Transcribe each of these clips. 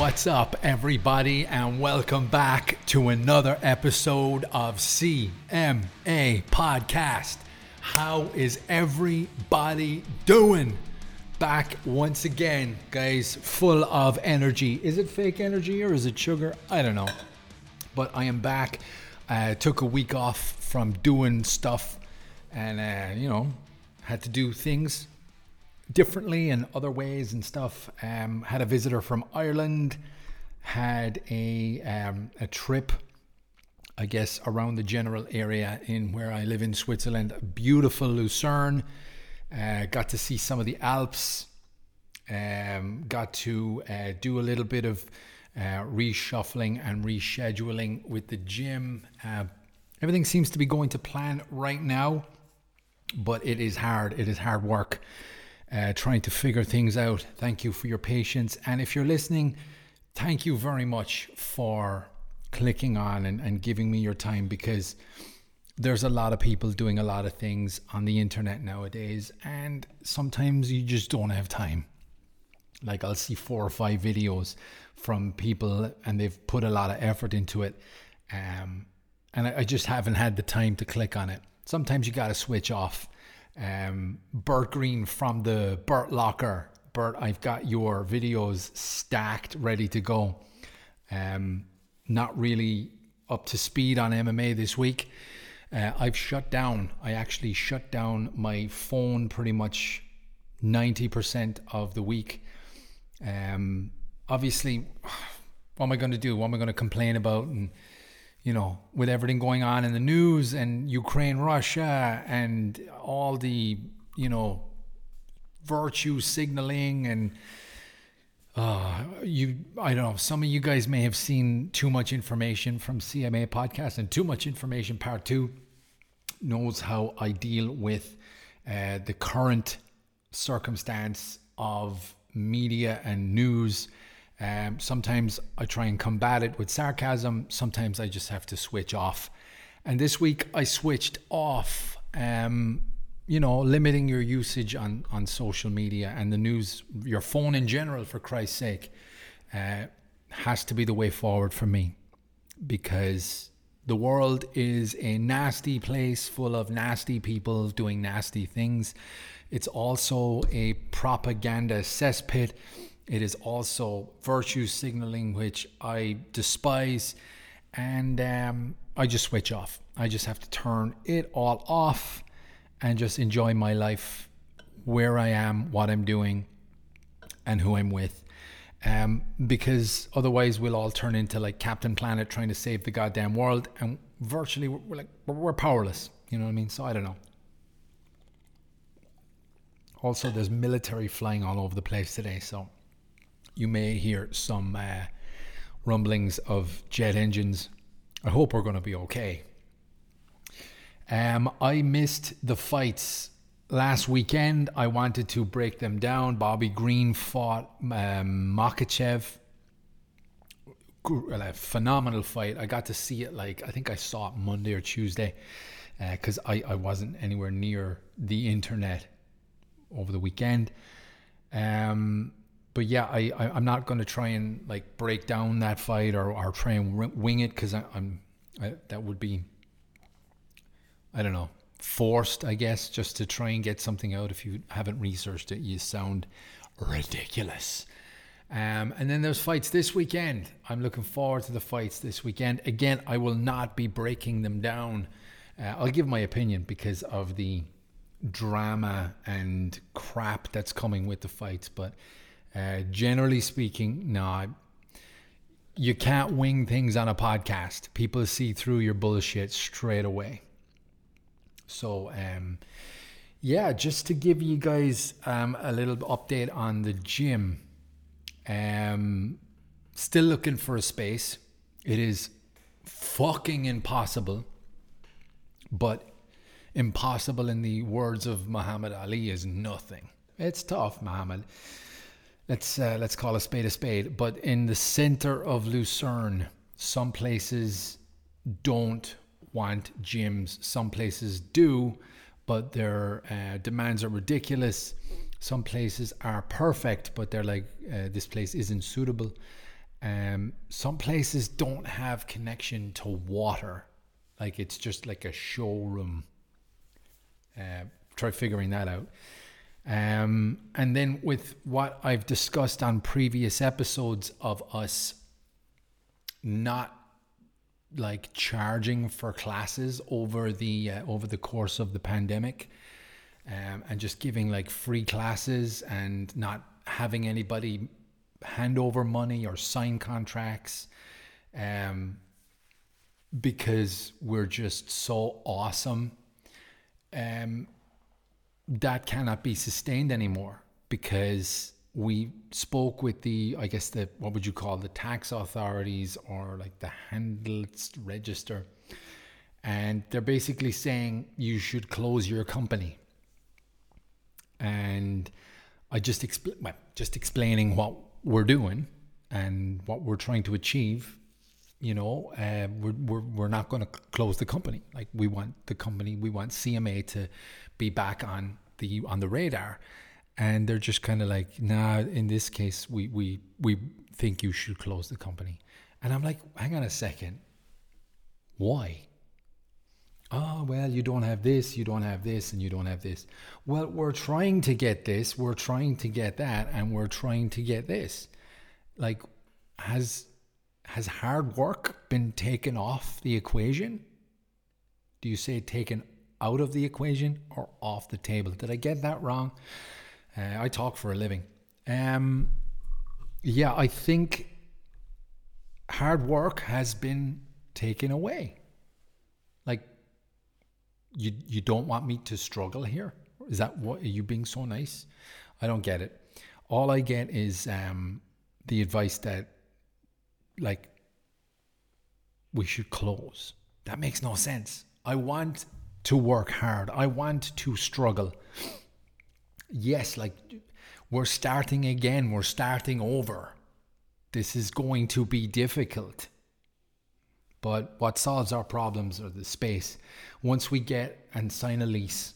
What's up, everybody, and welcome back to another episode of CMA Podcast. How is everybody doing? Back once again, guys, full of energy. Is it fake energy or is it sugar? I don't know. But I am back. Uh, took a week off from doing stuff and, uh, you know, had to do things differently in other ways and stuff. Um, had a visitor from Ireland, had a um, a trip, I guess, around the general area in where I live in Switzerland. Beautiful Lucerne. Uh, got to see some of the Alps. Um, got to uh, do a little bit of uh, reshuffling and rescheduling with the gym. Uh, everything seems to be going to plan right now, but it is hard. It is hard work uh, trying to figure things out. Thank you for your patience. And if you're listening, thank you very much for clicking on and, and giving me your time because there's a lot of people doing a lot of things on the internet nowadays, and sometimes you just don't have time. Like, I'll see four or five videos from people, and they've put a lot of effort into it. Um, and I, I just haven't had the time to click on it. Sometimes you got to switch off um, Bert Green from the Bert Locker. Bert, I've got your videos stacked, ready to go. Um, not really up to speed on MMA this week. Uh, I've shut down. I actually shut down my phone pretty much 90% of the week. Um, obviously, what am I going to do? What am I going to complain about? And you know, with everything going on in the news and Ukraine, Russia, and all the, you know, virtue signaling and uh, you, I don't know, some of you guys may have seen too much information from CMA podcast and too much information part two knows how I deal with uh, the current circumstance of media and news um, sometimes I try and combat it with sarcasm. Sometimes I just have to switch off. And this week I switched off. Um, you know, limiting your usage on on social media and the news, your phone in general, for Christ's sake, uh, has to be the way forward for me, because the world is a nasty place full of nasty people doing nasty things. It's also a propaganda cesspit it is also virtue signaling, which I despise. And um, I just switch off. I just have to turn it all off and just enjoy my life, where I am, what I'm doing, and who I'm with. Um, because otherwise, we'll all turn into like Captain Planet trying to save the goddamn world, and virtually we're, we're like we're powerless. You know what I mean? So I don't know. Also, there's military flying all over the place today, so you may hear some uh, rumblings of jet engines. I hope we're going to be okay. Um, I missed the fights last weekend. I wanted to break them down. Bobby Green fought um, Makhachev. A phenomenal fight. I got to see it like I think I saw it Monday or Tuesday because uh, I, I wasn't anywhere near the internet over the weekend. Um, but yeah, I, I am not going to try and like break down that fight or, or try and wing it because I'm I, that would be I don't know forced I guess just to try and get something out. If you haven't researched it, you sound ridiculous. Um, and then there's fights this weekend. I'm looking forward to the fights this weekend. Again, I will not be breaking them down. Uh, I'll give my opinion because of the drama and crap that's coming with the fights, but uh, generally speaking, no, you can't wing things on a podcast. People see through your bullshit straight away. So, um, yeah, just to give you guys um, a little update on the gym. Um, still looking for a space. It is fucking impossible, but impossible in the words of Muhammad Ali is nothing. It's tough, Muhammad let's uh, let's call a spade a spade. But in the center of Lucerne, some places don't want gyms. Some places do, but their uh, demands are ridiculous. Some places are perfect, but they're like, uh, this place isn't suitable. Um, some places don't have connection to water, like it's just like a showroom. Uh, try figuring that out. Um, and then with what I've discussed on previous episodes of us not like charging for classes over the uh, over the course of the pandemic um, and just giving like free classes and not having anybody hand over money or sign contracts um, because we're just so awesome. Um, that cannot be sustained anymore because we spoke with the i guess the what would you call the tax authorities or like the handels register. And they're basically saying you should close your company. And i just expl- well, just explaining what we're doing and what we're trying to achieve you know uh, we're, we're, we're not going to close the company like we want the company we want cma to be back on the on the radar and they're just kind of like, nah. In this case, we we we think you should close the company, and I'm like, hang on a second, why? Oh, well, you don't have this, you don't have this, and you don't have this. Well, we're trying to get this, we're trying to get that, and we're trying to get this. Like, has has hard work been taken off the equation? Do you say taken out of the equation or off the table? Did I get that wrong? Uh, I talk for a living. Um, yeah, I think hard work has been taken away. Like, you you don't want me to struggle here? Is that what are you being so nice? I don't get it. All I get is um, the advice that, like, we should close. That makes no sense. I want to work hard. I want to struggle yes, like we're starting again, we're starting over. This is going to be difficult. But what solves our problems are the space. Once we get and sign a lease,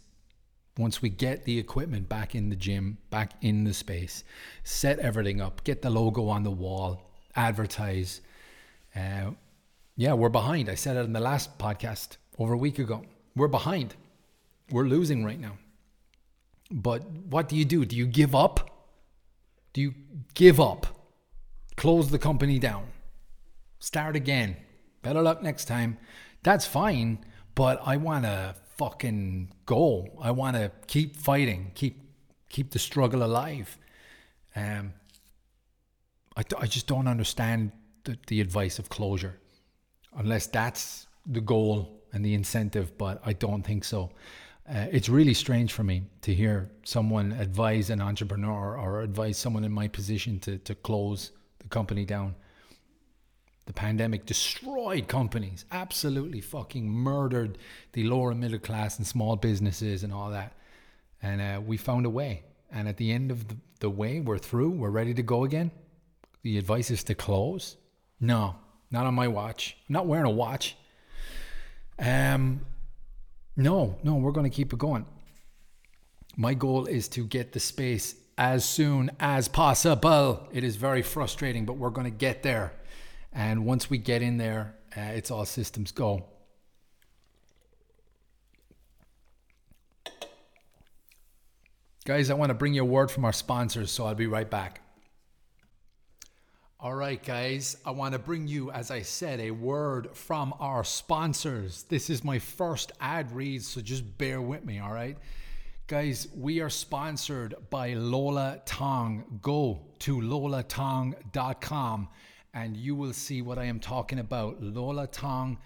once we get the equipment back in the gym, back in the space, set everything up, get the logo on the wall, advertise. Uh, yeah, we're behind. I said it in the last podcast over a week ago. We're behind. We're losing right now. But what do you do? Do you give up? Do you give up? Close the company down? Start again? Better luck next time. That's fine, but I want to fucking go. I want to keep fighting, keep keep the struggle alive. Um, I, I just don't understand the, the advice of closure, unless that's the goal and the incentive. But I don't think so. Uh, it's really strange for me to hear someone advise an entrepreneur or advise someone in my position to, to close the company down. The pandemic destroyed companies, absolutely fucking murdered the lower and middle class and small businesses and all that. And uh, we found a way. And at the end of the, the way, we're through, we're ready to go again. The advice is to close. No, not on my watch. I'm not wearing a watch. Um, no, no, we're going to keep it going. My goal is to get the space as soon as possible. It is very frustrating, but we're going to get there. And once we get in there, uh, it's all systems go. Guys, I want to bring you a word from our sponsors, so I'll be right back. Right, guys, I want to bring you, as I said, a word from our sponsors. This is my first ad read, so just bear with me, all right? Guys, we are sponsored by Lola Tong. Go to lolatong.com and you will see what I am talking about. lolatong.com.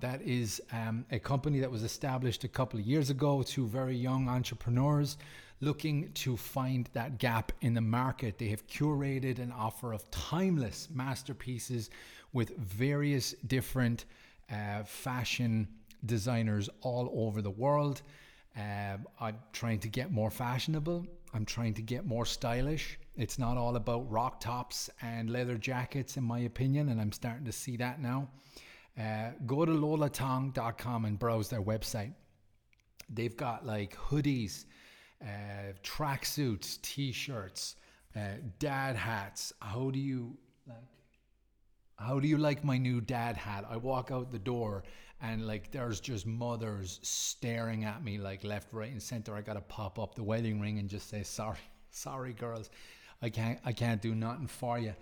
That is um, a company that was established a couple of years ago, two very young entrepreneurs looking to find that gap in the market. They have curated an offer of timeless masterpieces with various different uh, fashion designers all over the world. Uh, I'm trying to get more fashionable. I'm trying to get more stylish. It's not all about rock tops and leather jackets, in my opinion, and I'm starting to see that now. Uh, go to lolatong.com and browse their website. They've got like hoodies, uh, tracksuits, t-shirts, uh, dad hats. How do you like how do you like my new dad hat? I walk out the door and like there's just mothers staring at me like left, right, and center. I gotta pop up the wedding ring and just say sorry, sorry, girls, I can't, I can't do nothing for you.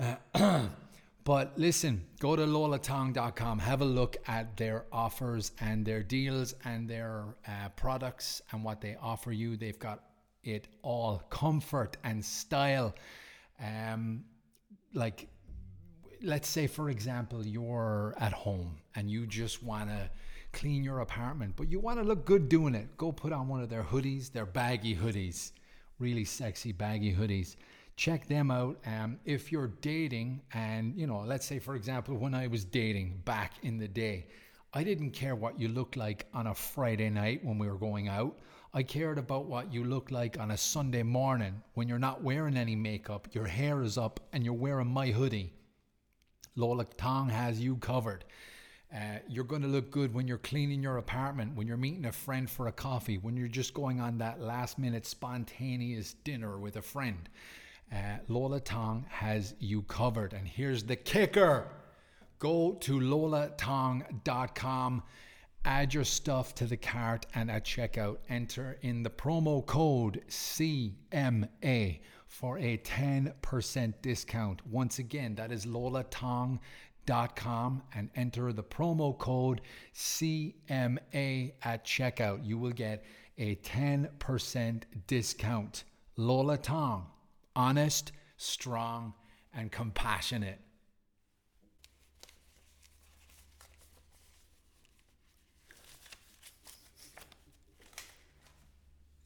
Uh, but listen, go to lolatong.com, have a look at their offers and their deals and their uh, products and what they offer you. They've got it all comfort and style. Um, like let's say for example you're at home and you just want to clean your apartment but you want to look good doing it go put on one of their hoodies their baggy hoodies really sexy baggy hoodies check them out um, if you're dating and you know let's say for example when i was dating back in the day i didn't care what you looked like on a friday night when we were going out i cared about what you look like on a sunday morning when you're not wearing any makeup your hair is up and you're wearing my hoodie Lola Tong has you covered. Uh, you're going to look good when you're cleaning your apartment, when you're meeting a friend for a coffee, when you're just going on that last minute spontaneous dinner with a friend. Uh, Lola Tong has you covered. And here's the kicker go to lolatong.com, add your stuff to the cart, and at checkout, enter in the promo code CMA for a 10% discount. Once again, that is lolatong.com and enter the promo code CMA at checkout. You will get a 10% discount. Lola Tong, honest, strong, and compassionate.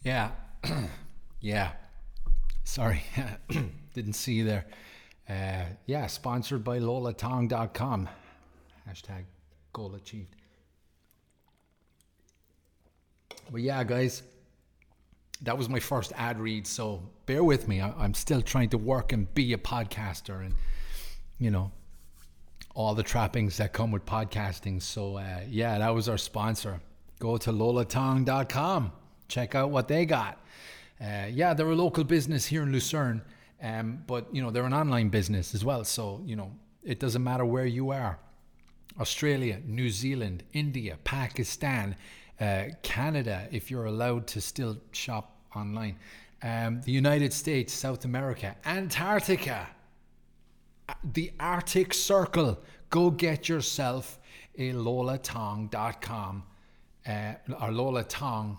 Yeah, yeah. Sorry, didn't see you there. Uh, yeah, sponsored by lolatong.com. Hashtag goal achieved. But yeah, guys, that was my first ad read. So bear with me. I, am still trying to work and be a podcaster and, you know, all the trappings that come with podcasting. So uh, yeah, that was our sponsor. Go to lolatong.com. Check out what they got. Uh, yeah, they're a local business here in Lucerne, um, but you know they're an online business as well. So you know it doesn't matter where you are. Australia, New Zealand, India, Pakistan, uh, Canada, if you're allowed to still shop online, um, the United States, South America, Antarctica, uh, the Arctic Circle. Go get yourself a lolatong.com uh, or lolatong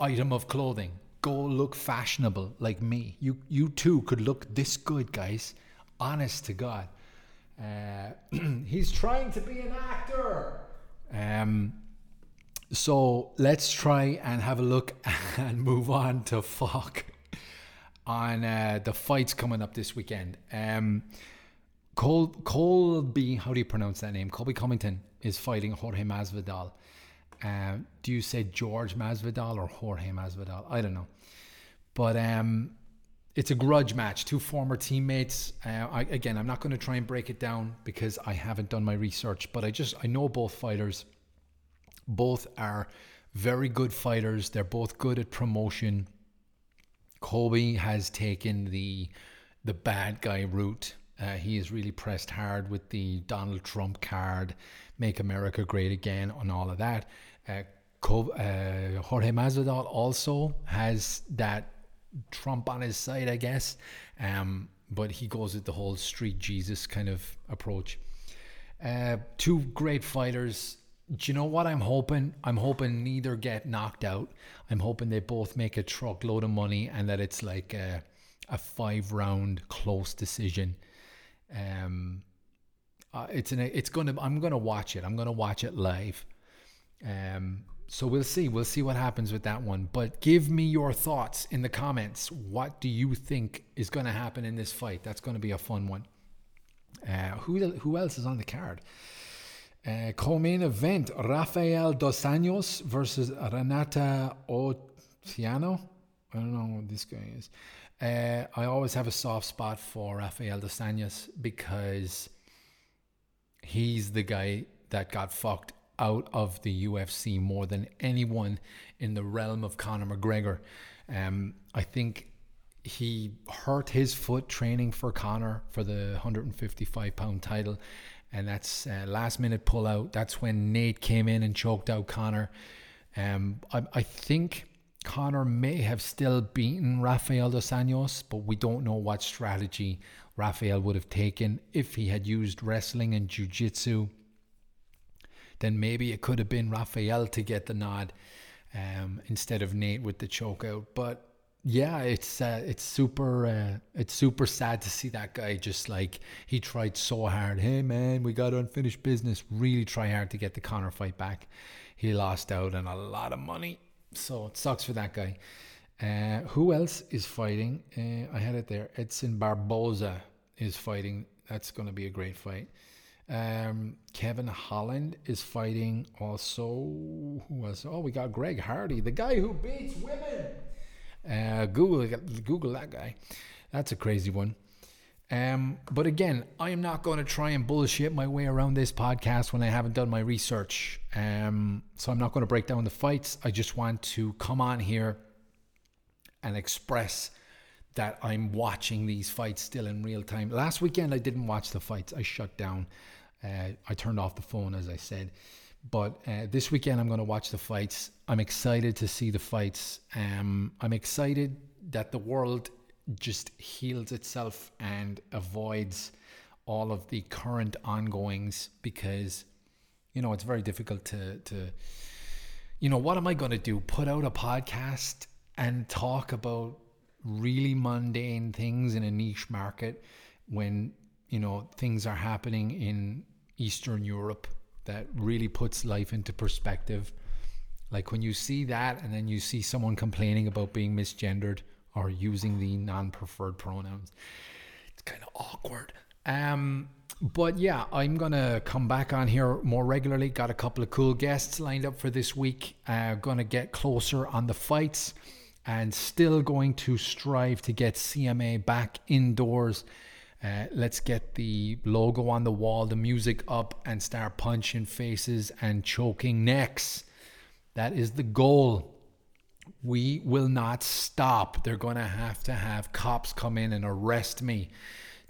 item of clothing go look fashionable like me. You you too could look this good, guys. Honest to God. Uh, he's trying to be an actor. Um, so let's try and have a look and move on to fuck on uh, the fights coming up this weekend. Um, Col- Colby, how do you pronounce that name? Colby Covington is fighting Jorge Masvidal. Um, do you say George Masvidal or Jorge Masvidal? I don't know. But um, it's a grudge match. Two former teammates. Uh, I, again, I'm not going to try and break it down because I haven't done my research. But I just I know both fighters. Both are very good fighters. They're both good at promotion. Colby has taken the the bad guy route. Uh, he has really pressed hard with the Donald Trump card, "Make America Great Again," and all of that. Uh, uh, Jorge Masvidal also has that Trump on his side, I guess, um, but he goes with the whole street Jesus kind of approach. Uh, two great fighters. Do you know what I'm hoping? I'm hoping neither get knocked out. I'm hoping they both make a truckload of money and that it's like a, a five round close decision. Um, uh, it's an it's gonna I'm gonna watch it. I'm gonna watch it live. Um, so we'll see. We'll see what happens with that one. But give me your thoughts in the comments. What do you think is to happen in this fight? That's to be a fun one. Uh, who who else is on the card? Uh, co-main event: Rafael dos Anjos versus Renato Moicano. I don't know what this guy is. Uh, I always have a soft spot for Rafael dos Anjos because he's the guy that got fucked out of the UFC more than anyone in the realm of Conor McGregor. Um, I think he hurt his foot training for Conor for the 155 pound title, and that's uh, last minute pull out. That's when Nate came in and choked out Conor. Um, I, I think Conor may have still beaten Rafael dos Anjos, but we don't know what strategy Rafael would have taken if he had used wrestling and jiu-jitsu. Then maybe it could have been Rafael to get the nod um, instead of Nate with the choke out. But yeah, it's uh, it's super uh, it's super sad to see that guy just like he tried so hard. Hey man, we got unfinished business. Really try hard to get the Conor fight back. He lost out on a lot of money, so it sucks for that guy. Uh, who else is fighting? Uh, I had it there. Edson Barboza is fighting. That's going to be a great fight. Um, Kevin Holland is fighting also. Who was? Oh, we got Greg Hardy, the guy who beats women. Uh, Google Google that guy. That's a crazy one. Um, but again, I am not going to try and bullshit my way around this podcast when I haven't done my research. Um, so I'm not going to break down the fights. I just want to come on here and express that I'm watching these fights still in real time. Last weekend, I didn't watch the fights. I shut down. Uh, I turned off the phone, as I said. But uh, this weekend, I'm going to watch the fights. I'm excited to see the fights. Um, I'm excited that the world just heals itself and avoids all of the current ongoings because, you know, it's very difficult to, to you know, what am I going to do? Put out a podcast and talk about really mundane things in a niche market when, you know, things are happening in Eastern Europe that really puts life into perspective. Like when you see that and then you see someone complaining about being misgendered or using the non-preferred pronouns, it's kind of awkward. Um, but yeah, I'm gonna come back on here more regularly. Got a couple of cool guests lined up for this week. Uh, gonna get closer on the fights, and still going to strive to get CMA back indoors uh, let's get the logo on the wall, the music up, and start punching faces and choking necks. That is the goal. We will not stop. They're going to have to have cops come in and arrest me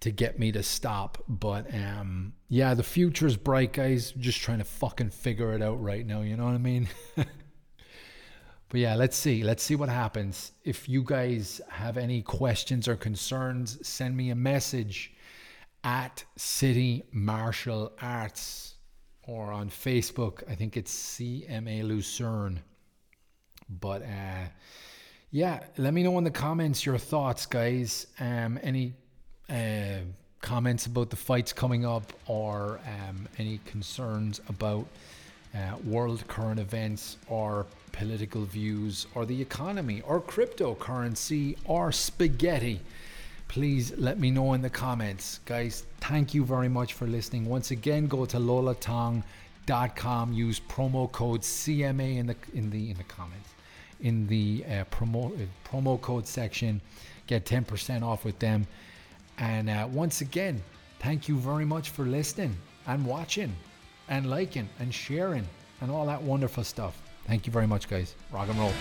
to get me to stop. But um, yeah, the future's bright, guys. Just trying to fucking figure it out right now. You know what I mean? But yeah, let's see. Let's see what happens. If you guys have any questions or concerns, send me a message at City Martial Arts or on Facebook. I think it's CMA Lucerne. But uh, yeah, let me know in the comments your thoughts, guys. Um, any uh, comments about the fights coming up or um, any concerns about uh, world current events or political views or the economy or cryptocurrency or spaghetti, please let me know in the comments. Guys, thank you very much for listening. Once again, go to lolatong.com, use promo code CMA in the in the in the comments. In the uh, promo uh, promo code section, get 10% off with them. And uh, once again, thank you very much for listening and watching and liking and sharing and all that wonderful stuff. Thank you very much, guys. Rock and roll.